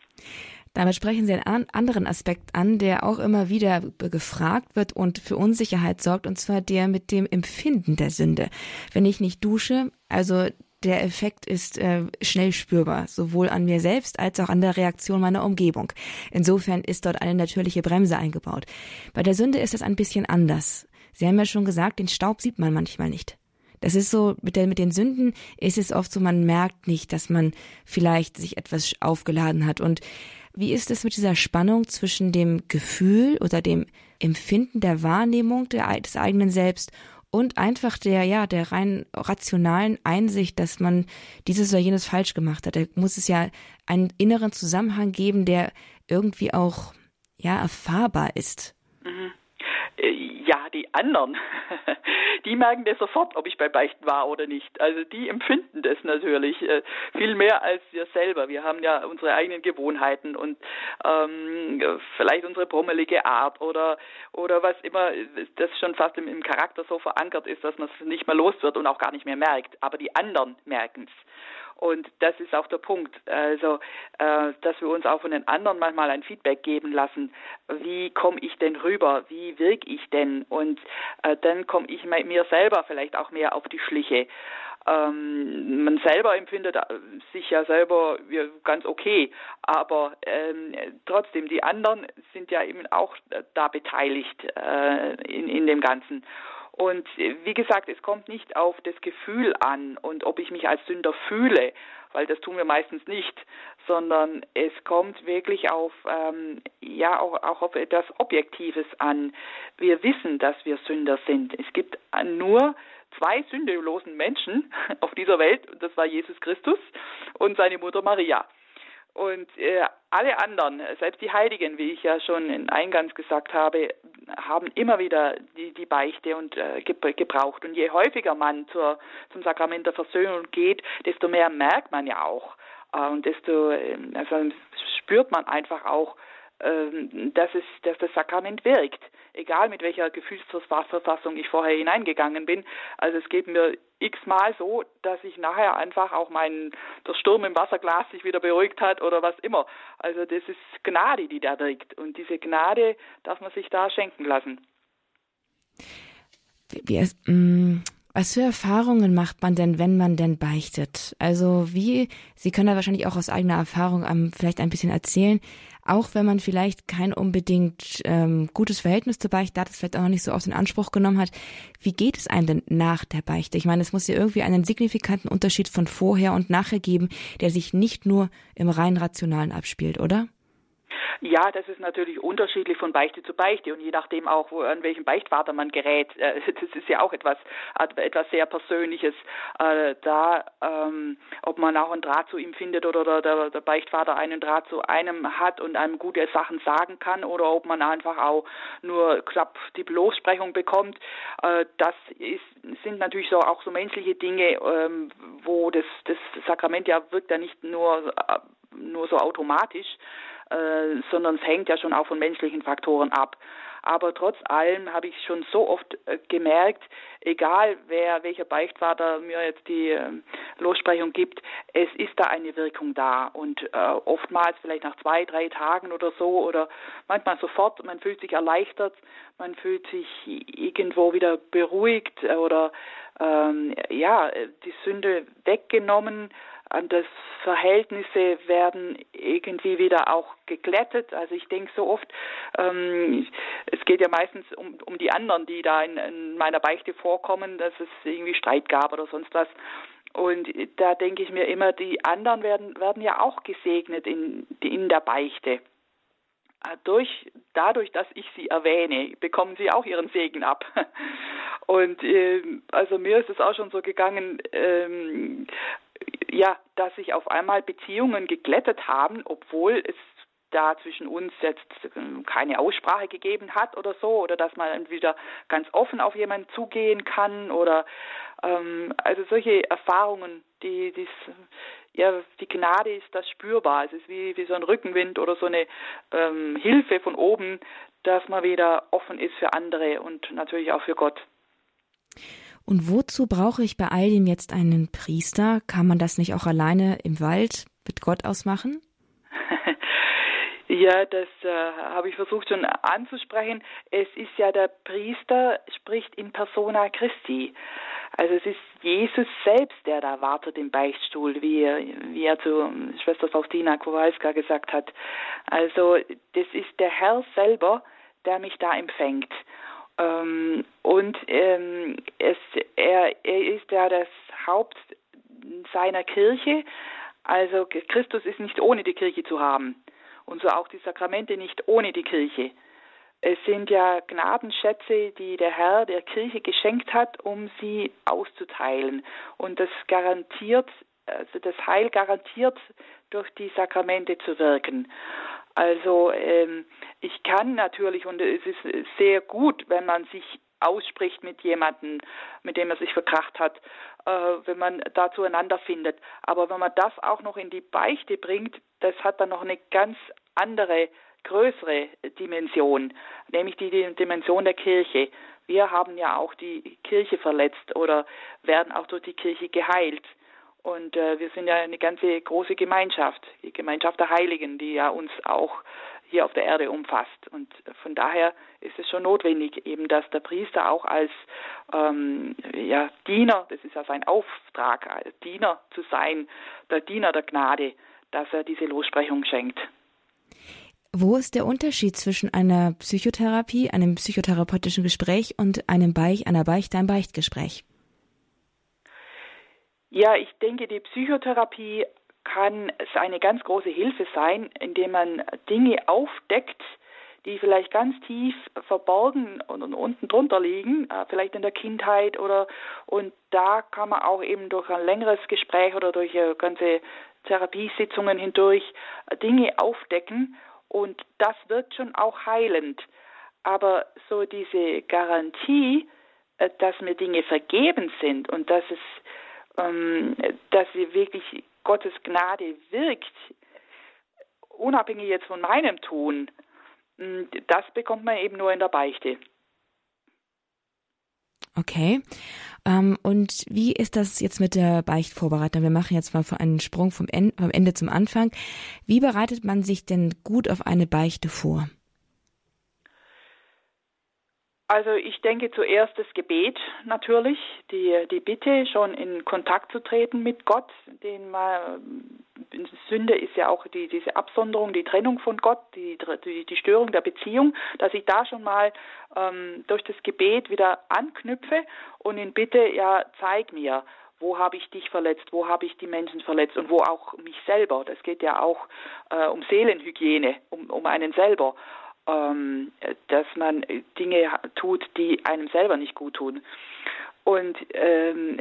Damit sprechen Sie einen anderen Aspekt an, der auch immer wieder gefragt wird und für Unsicherheit sorgt, und zwar der mit dem Empfinden der Sünde. Wenn ich nicht dusche, also der Effekt ist äh, schnell spürbar, sowohl an mir selbst als auch an der Reaktion meiner Umgebung. Insofern ist dort eine natürliche Bremse eingebaut. Bei der Sünde ist es ein bisschen anders. Sie haben ja schon gesagt, den Staub sieht man manchmal nicht. Das ist so, mit, der, mit den Sünden ist es oft so, man merkt nicht, dass man vielleicht sich etwas aufgeladen hat. Und wie ist es mit dieser Spannung zwischen dem Gefühl oder dem Empfinden der Wahrnehmung des eigenen Selbst und einfach der, ja, der rein rationalen Einsicht, dass man dieses oder jenes falsch gemacht hat. Da muss es ja einen inneren Zusammenhang geben, der irgendwie auch, ja, erfahrbar ist. Mhm. Äh, ja, die anderen, *laughs* die merken das sofort, ob ich bei Beichten war oder nicht. Also die empfinden das natürlich äh, viel mehr als wir selber. Wir haben ja unsere eigenen Gewohnheiten und ähm, vielleicht unsere brummelige Art oder oder was immer, das schon fast im, im Charakter so verankert ist, dass man es nicht mehr los wird und auch gar nicht mehr merkt. Aber die anderen merken es. Und das ist auch der Punkt. Also, äh, dass wir uns auch von den anderen manchmal ein Feedback geben lassen. Wie komme ich denn rüber? Wie wirke ich denn? Und äh, dann komme ich mir selber vielleicht auch mehr auf die Schliche. Ähm, man selber empfindet äh, sich ja selber ganz okay, aber ähm, trotzdem, die anderen sind ja eben auch da beteiligt äh, in, in dem Ganzen. Und äh, wie gesagt, es kommt nicht auf das Gefühl an und ob ich mich als Sünder fühle, weil das tun wir meistens nicht, sondern es kommt wirklich auf ähm, ja auch, auch auf etwas Objektives an. Wir wissen, dass wir Sünder sind. Es gibt nur zwei sündelosen Menschen *laughs* auf dieser Welt, und das war Jesus Christus und seine Mutter Maria. Und äh, alle anderen, selbst die Heiligen, wie ich ja schon in eingangs gesagt habe, haben immer wieder die, die Beichte und äh, gebraucht. Und je häufiger man zur, zum Sakrament der Versöhnung geht, desto mehr merkt man ja auch. Äh, und desto äh, also spürt man einfach auch, ähm, dass, es, dass das Sakrament wirkt, egal mit welcher Gefühlsverfassung ich vorher hineingegangen bin. Also es geht mir x-mal so, dass ich nachher einfach auch meinen, der Sturm im Wasserglas sich wieder beruhigt hat oder was immer. Also das ist Gnade, die da wirkt und diese Gnade darf man sich da schenken lassen. Wie, mm, was für Erfahrungen macht man denn, wenn man denn beichtet? Also wie, Sie können da wahrscheinlich auch aus eigener Erfahrung um, vielleicht ein bisschen erzählen, auch wenn man vielleicht kein unbedingt ähm, gutes Verhältnis zur Beichte hat, es vielleicht auch noch nicht so aus den Anspruch genommen hat, wie geht es einem denn nach der Beichte? Ich meine, es muss ja irgendwie einen signifikanten Unterschied von vorher und nachher geben, der sich nicht nur im rein rationalen abspielt, oder? Ja, das ist natürlich unterschiedlich von Beichte zu Beichte und je nachdem auch, wo, an welchem Beichtvater man gerät. Äh, *laughs* das ist ja auch etwas, etwas sehr Persönliches. Äh, da, ähm, ob man auch einen Draht zu ihm findet oder der, der Beichtvater einen Draht zu einem hat und einem gute Sachen sagen kann oder ob man einfach auch nur knapp die Bloßsprechung bekommt. Äh, das ist, sind natürlich so auch so menschliche Dinge, ähm, wo das, das Sakrament ja wirkt ja nicht nur, nur so automatisch, äh, sondern es hängt ja schon auch von menschlichen Faktoren ab. Aber trotz allem habe ich schon so oft äh, gemerkt, egal wer, welcher Beichtvater mir jetzt die äh, Lossprechung gibt, es ist da eine Wirkung da. Und äh, oftmals vielleicht nach zwei, drei Tagen oder so oder manchmal sofort, man fühlt sich erleichtert, man fühlt sich irgendwo wieder beruhigt oder ähm, ja, die Sünde weggenommen das Verhältnisse werden irgendwie wieder auch geglättet. Also ich denke so oft, ähm, es geht ja meistens um, um die anderen, die da in, in meiner Beichte vorkommen, dass es irgendwie Streit gab oder sonst was. Und da denke ich mir immer, die anderen werden, werden ja auch gesegnet in, in der Beichte. Durch, dadurch, dass ich sie erwähne, bekommen sie auch ihren Segen ab. *laughs* Und äh, also mir ist es auch schon so gegangen, ähm, ja, dass sich auf einmal Beziehungen geglättet haben, obwohl es da zwischen uns jetzt ähm, keine Aussprache gegeben hat oder so, oder dass man wieder ganz offen auf jemanden zugehen kann oder ähm, also solche Erfahrungen, die, die ja, die Gnade ist das spürbar. Es ist wie, wie so ein Rückenwind oder so eine ähm, Hilfe von oben, dass man wieder offen ist für andere und natürlich auch für Gott. Und wozu brauche ich bei all dem jetzt einen Priester? Kann man das nicht auch alleine im Wald mit Gott ausmachen? *laughs* Ja, das äh, habe ich versucht schon anzusprechen. Es ist ja der Priester spricht in persona Christi. Also es ist Jesus selbst, der da wartet im Beichtstuhl, wie er, wie er zu Schwester Faustina Kowalska gesagt hat. Also das ist der Herr selber, der mich da empfängt. Ähm, und ähm, es, er, er ist ja das Haupt seiner Kirche. Also Christus ist nicht ohne die Kirche zu haben und so auch die Sakramente nicht ohne die Kirche. Es sind ja Gnadenschätze, die der Herr der Kirche geschenkt hat, um sie auszuteilen. Und das garantiert, also das Heil garantiert durch die Sakramente zu wirken. Also ähm, ich kann natürlich, und es ist sehr gut, wenn man sich ausspricht mit jemandem, mit dem er sich verkracht hat, äh, wenn man da zueinander findet. Aber wenn man das auch noch in die Beichte bringt, das hat dann noch eine ganz andere, größere Dimension, nämlich die Dimension der Kirche. Wir haben ja auch die Kirche verletzt oder werden auch durch die Kirche geheilt. Und äh, wir sind ja eine ganze große Gemeinschaft, die Gemeinschaft der Heiligen, die ja uns auch hier auf der Erde umfasst. Und von daher ist es schon notwendig, eben, dass der Priester auch als ähm, ja, Diener, das ist ja sein Auftrag, als Diener zu sein, der Diener der Gnade, dass er diese Lossprechung schenkt. Wo ist der Unterschied zwischen einer Psychotherapie, einem psychotherapeutischen Gespräch und einem Beich, einer Beichte, einem Beichtgespräch? Ja, ich denke, die Psychotherapie kann eine ganz große Hilfe sein, indem man Dinge aufdeckt, die vielleicht ganz tief verborgen und, unten drunter liegen, äh, vielleicht in der Kindheit oder und da kann man auch eben durch ein längeres Gespräch oder durch äh, ganze Therapiesitzungen hindurch äh, Dinge aufdecken und das wird schon auch heilend. Aber so diese Garantie, dass mir Dinge vergeben sind und dass es dass sie wirklich Gottes Gnade wirkt, unabhängig jetzt von meinem Tun, hm, das bekommt man eben nur in der Beichte. Okay. Ähm, und wie ist das jetzt mit der Beichtvorbereitung? Wir machen jetzt mal einen Sprung vom Ende zum Anfang. Wie bereitet man sich denn gut auf eine Beichte vor? Also ich denke zuerst das Gebet natürlich, die, die Bitte, schon in Kontakt zu treten mit Gott, den man, Sünde ist ja auch die, diese Absonderung, die Trennung von Gott, die, die, die Störung der Beziehung, dass ich da schon mal ähm, durch das Gebet wieder anknüpfe und in Bitte, ja, zeig mir, wo habe ich dich verletzt, wo habe ich die Menschen verletzt und wo auch mich selber. Das geht ja auch äh, um Seelenhygiene, um, um einen selber ähm, dass man Dinge tut, die einem selber nicht gut tun. Und ähm,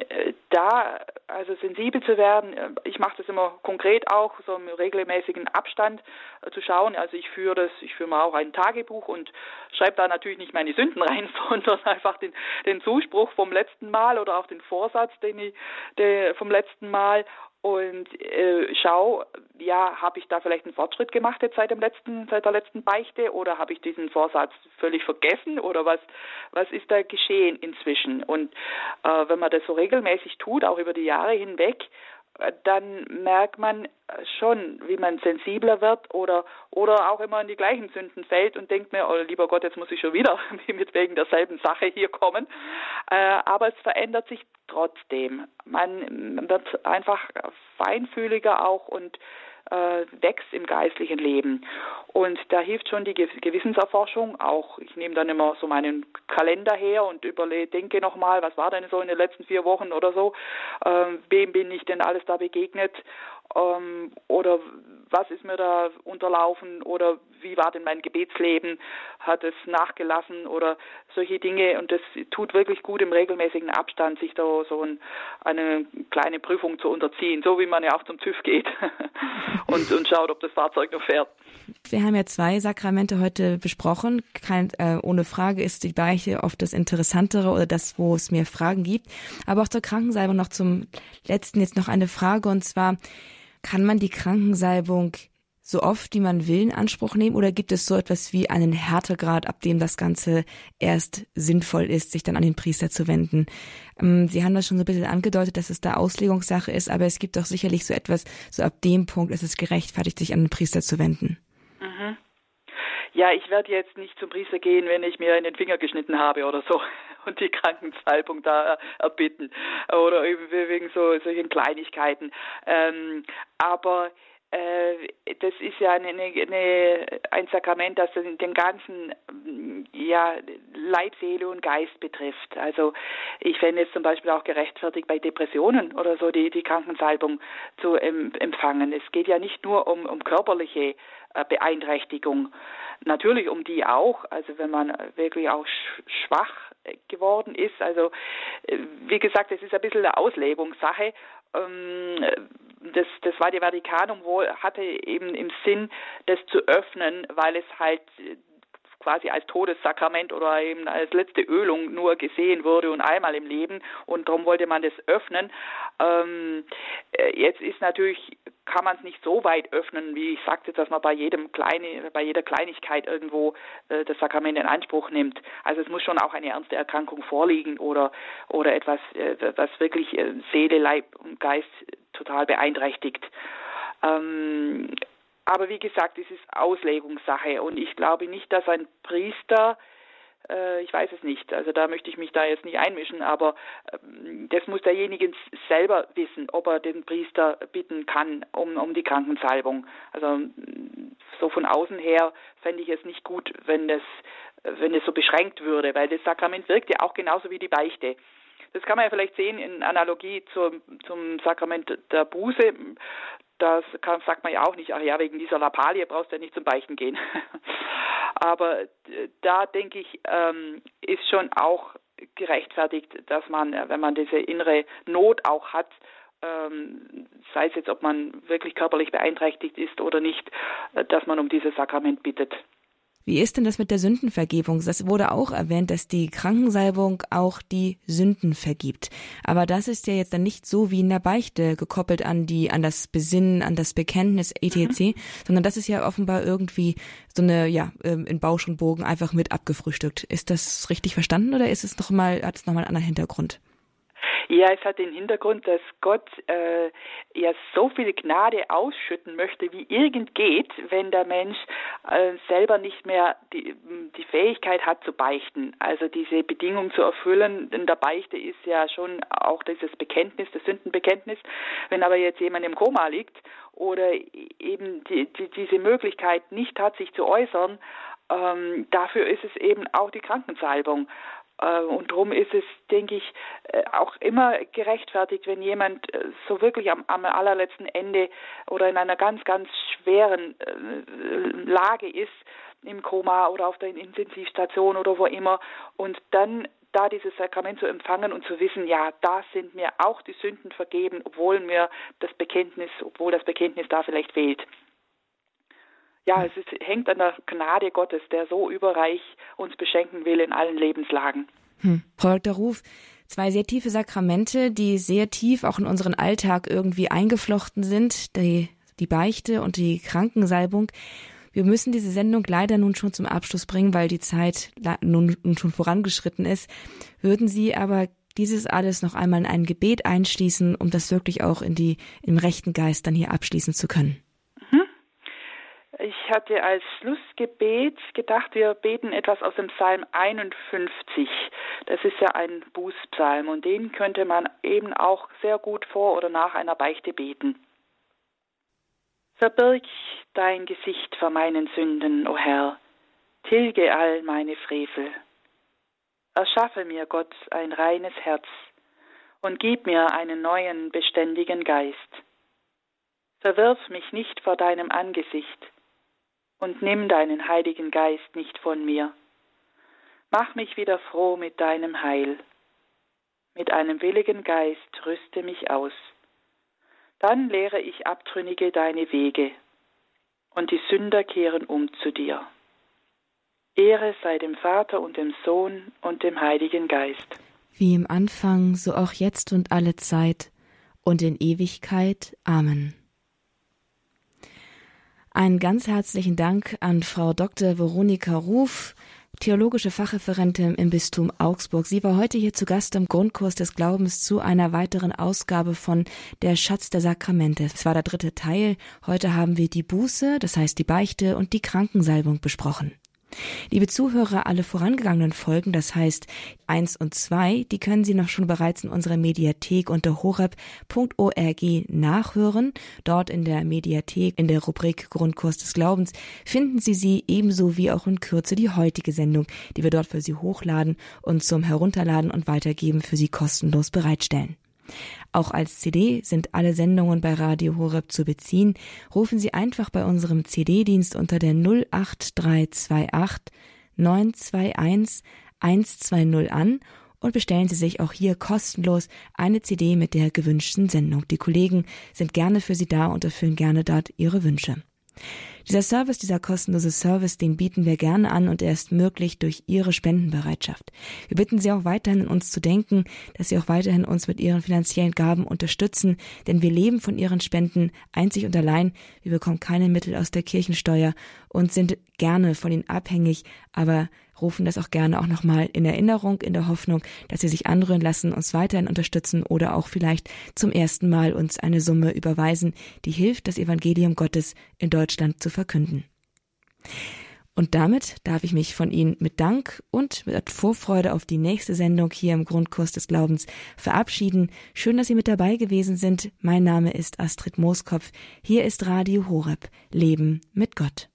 da also sensibel zu werden, äh, ich mache das immer konkret auch, so im regelmäßigen Abstand äh, zu schauen. Also ich führe das, ich führe mal auch ein Tagebuch und schreibe da natürlich nicht meine Sünden *laughs* rein, sondern einfach den, den Zuspruch vom letzten Mal oder auch den Vorsatz, den ich der, vom letzten Mal und äh, schau, ja, habe ich da vielleicht einen Fortschritt gemacht jetzt seit dem letzten, seit der letzten Beichte oder habe ich diesen Vorsatz völlig vergessen oder was, was ist da geschehen inzwischen? Und äh, wenn man das so regelmäßig tut, auch über die Jahre hinweg, dann merkt man schon, wie man sensibler wird oder, oder auch immer in die gleichen Sünden fällt und denkt mir, oh lieber Gott, jetzt muss ich schon wieder *laughs* mit wegen derselben Sache hier kommen. Äh, aber es verändert sich trotzdem. Man wird einfach feinfühliger auch und wächst im geistlichen Leben. Und da hilft schon die Gewissenserforschung auch. Ich nehme dann immer so meinen Kalender her und überlege, denke nochmal, was war denn so in den letzten vier Wochen oder so, ähm, wem bin ich denn alles da begegnet ähm, oder was ist mir da unterlaufen oder wie war denn mein Gebetsleben, hat es nachgelassen oder solche Dinge und das tut wirklich gut im regelmäßigen Abstand, sich da so ein, eine kleine Prüfung zu unterziehen, so wie man ja auch zum TÜV geht *laughs* und, und schaut, ob das Fahrzeug noch fährt. Wir haben ja zwei Sakramente heute besprochen. Kein, äh, ohne Frage ist die Beiche oft das Interessantere oder das, wo es mehr Fragen gibt. Aber auch zur Krankensalbung noch zum letzten jetzt noch eine Frage und zwar, kann man die Krankensalbung so oft, wie man will, in Anspruch nehmen? Oder gibt es so etwas wie einen Härtegrad, ab dem das Ganze erst sinnvoll ist, sich dann an den Priester zu wenden? Ähm, Sie haben das schon so ein bisschen angedeutet, dass es da Auslegungssache ist, aber es gibt doch sicherlich so etwas, so ab dem Punkt ist es gerechtfertigt, sich an den Priester zu wenden. Mhm. Ja, ich werde jetzt nicht zum Priester gehen, wenn ich mir in den Finger geschnitten habe oder so und die Krankensalbung da erbitten oder wegen so solchen Kleinigkeiten. Ähm, aber äh, das ist ja eine, eine, ein Sakrament, das den ganzen ja, Leib, Seele und Geist betrifft. Also ich fände es zum Beispiel auch gerechtfertigt, bei Depressionen oder so die, die Krankensalbung zu empfangen. Es geht ja nicht nur um, um körperliche äh, Beeinträchtigung, natürlich um die auch, also wenn man wirklich auch schwach geworden ist. Also äh, wie gesagt, es ist ein bisschen eine Auslegungssache ähm, das, das Zweite Vatikanum wohl hatte eben im Sinn, das zu öffnen, weil es halt quasi als Todessakrament oder eben als letzte Ölung nur gesehen wurde und einmal im Leben und darum wollte man das öffnen. Ähm, äh, jetzt ist natürlich kann man es nicht so weit öffnen, wie ich sagte, dass man bei jedem kleine, bei jeder Kleinigkeit irgendwo äh, das Sakrament in Anspruch nimmt. Also es muss schon auch eine ernste Erkrankung vorliegen oder oder etwas, äh, was wirklich äh, Seele, Leib und Geist total beeinträchtigt. Ähm, aber wie gesagt, es ist Auslegungssache und ich glaube nicht, dass ein Priester äh, ich weiß es nicht. Also da möchte ich mich da jetzt nicht einmischen, aber ähm, das muss derjenige selber wissen, ob er den Priester bitten kann um, um die Krankensalbung. Also so von außen her fände ich es nicht gut, wenn das, wenn es so beschränkt würde, weil das Sakrament wirkt ja auch genauso wie die Beichte. Das kann man ja vielleicht sehen in Analogie zum, zum Sakrament der Buße das kann, sagt man ja auch nicht, ach ja, wegen dieser Lappalie brauchst du ja nicht zum Beichten gehen. *laughs* Aber äh, da denke ich, ähm, ist schon auch gerechtfertigt, dass man, äh, wenn man diese innere Not auch hat, ähm, sei es jetzt, ob man wirklich körperlich beeinträchtigt ist oder nicht, äh, dass man um dieses Sakrament bittet. Wie ist denn das mit der Sündenvergebung? Das wurde auch erwähnt, dass die Krankensalbung auch die Sünden vergibt. Aber das ist ja jetzt dann nicht so wie in der Beichte gekoppelt an die, an das Besinnen, an das Bekenntnis etc., mhm. sondern das ist ja offenbar irgendwie so eine, ja, ähm, in Bausch und Bogen einfach mit abgefrühstückt. Ist das richtig verstanden oder ist es noch mal, hat es nochmal einen anderen Hintergrund? Ja, es hat den Hintergrund, dass Gott äh, ja so viel Gnade ausschütten möchte, wie irgend geht, wenn der Mensch äh, selber nicht mehr die, die Fähigkeit hat zu beichten. Also diese Bedingung zu erfüllen in der Beichte ist ja schon auch dieses Bekenntnis, das Sündenbekenntnis. Wenn aber jetzt jemand im Koma liegt oder eben die, die, diese Möglichkeit nicht hat, sich zu äußern, ähm, dafür ist es eben auch die Krankensalbung. Äh, und darum ist es, denke ich, äh, auch immer gerechtfertigt, wenn jemand äh, so wirklich am, am allerletzten Ende oder in einer ganz, ganz schweren Lage ist, im Koma oder auf der Intensivstation oder wo immer, und dann da dieses Sakrament zu empfangen und zu wissen, ja, da sind mir auch die Sünden vergeben, obwohl mir das Bekenntnis, obwohl das Bekenntnis da vielleicht fehlt. Ja, es ist, hängt an der Gnade Gottes, der so überreich uns beschenken will in allen Lebenslagen. Hm. Frau Dr. Ruf, zwei sehr tiefe Sakramente, die sehr tief auch in unseren Alltag irgendwie eingeflochten sind, die, die Beichte und die Krankensalbung. Wir müssen diese Sendung leider nun schon zum Abschluss bringen, weil die Zeit nun, nun schon vorangeschritten ist. Würden Sie aber dieses alles noch einmal in ein Gebet einschließen, um das wirklich auch in die, im rechten Geist dann hier abschließen zu können? Ich hatte als Schlussgebet gedacht, wir beten etwas aus dem Psalm 51. Das ist ja ein Bußpsalm und den könnte man eben auch sehr gut vor oder nach einer Beichte beten. Verbirg dein Gesicht vor meinen Sünden, o Herr, tilge all meine Frevel. Erschaffe mir, Gott, ein reines Herz und gib mir einen neuen, beständigen Geist. Verwirf mich nicht vor deinem Angesicht und nimm deinen Heiligen Geist nicht von mir. Mach mich wieder froh mit deinem Heil. Mit einem willigen Geist rüste mich aus. Dann lehre ich Abtrünnige deine Wege, und die Sünder kehren um zu dir. Ehre sei dem Vater und dem Sohn und dem Heiligen Geist. Wie im Anfang, so auch jetzt und alle Zeit und in Ewigkeit. Amen. Einen ganz herzlichen Dank an Frau Dr. Veronika Ruf, theologische Fachreferentin im Bistum Augsburg. Sie war heute hier zu Gast im Grundkurs des Glaubens zu einer weiteren Ausgabe von Der Schatz der Sakramente. Es war der dritte Teil. Heute haben wir die Buße, das heißt die Beichte und die Krankensalbung besprochen. Liebe Zuhörer, alle vorangegangenen Folgen, das heißt eins und zwei, die können Sie noch schon bereits in unserer Mediathek unter horeb.org nachhören. Dort in der Mediathek, in der Rubrik Grundkurs des Glaubens, finden Sie sie ebenso wie auch in Kürze die heutige Sendung, die wir dort für Sie hochladen und zum Herunterladen und Weitergeben für Sie kostenlos bereitstellen. Auch als CD sind alle Sendungen bei Radio Horeb zu beziehen. Rufen Sie einfach bei unserem CD-Dienst unter der 08328 921 120 an und bestellen Sie sich auch hier kostenlos eine CD mit der gewünschten Sendung. Die Kollegen sind gerne für Sie da und erfüllen gerne dort Ihre Wünsche. Dieser Service, dieser kostenlose Service, den bieten wir gerne an und er ist möglich durch Ihre Spendenbereitschaft. Wir bitten Sie auch weiterhin an uns zu denken, dass Sie auch weiterhin uns mit Ihren finanziellen Gaben unterstützen, denn wir leben von Ihren Spenden einzig und allein. Wir bekommen keine Mittel aus der Kirchensteuer und sind gerne von Ihnen abhängig, aber rufen das auch gerne auch nochmal in Erinnerung, in der Hoffnung, dass Sie sich anrühren lassen, uns weiterhin unterstützen oder auch vielleicht zum ersten Mal uns eine Summe überweisen, die hilft, das Evangelium Gottes in Deutschland zu verkünden. Und damit darf ich mich von Ihnen mit Dank und mit Vorfreude auf die nächste Sendung hier im Grundkurs des Glaubens verabschieden. Schön, dass Sie mit dabei gewesen sind. Mein Name ist Astrid Mooskopf. Hier ist Radio Horeb. Leben mit Gott.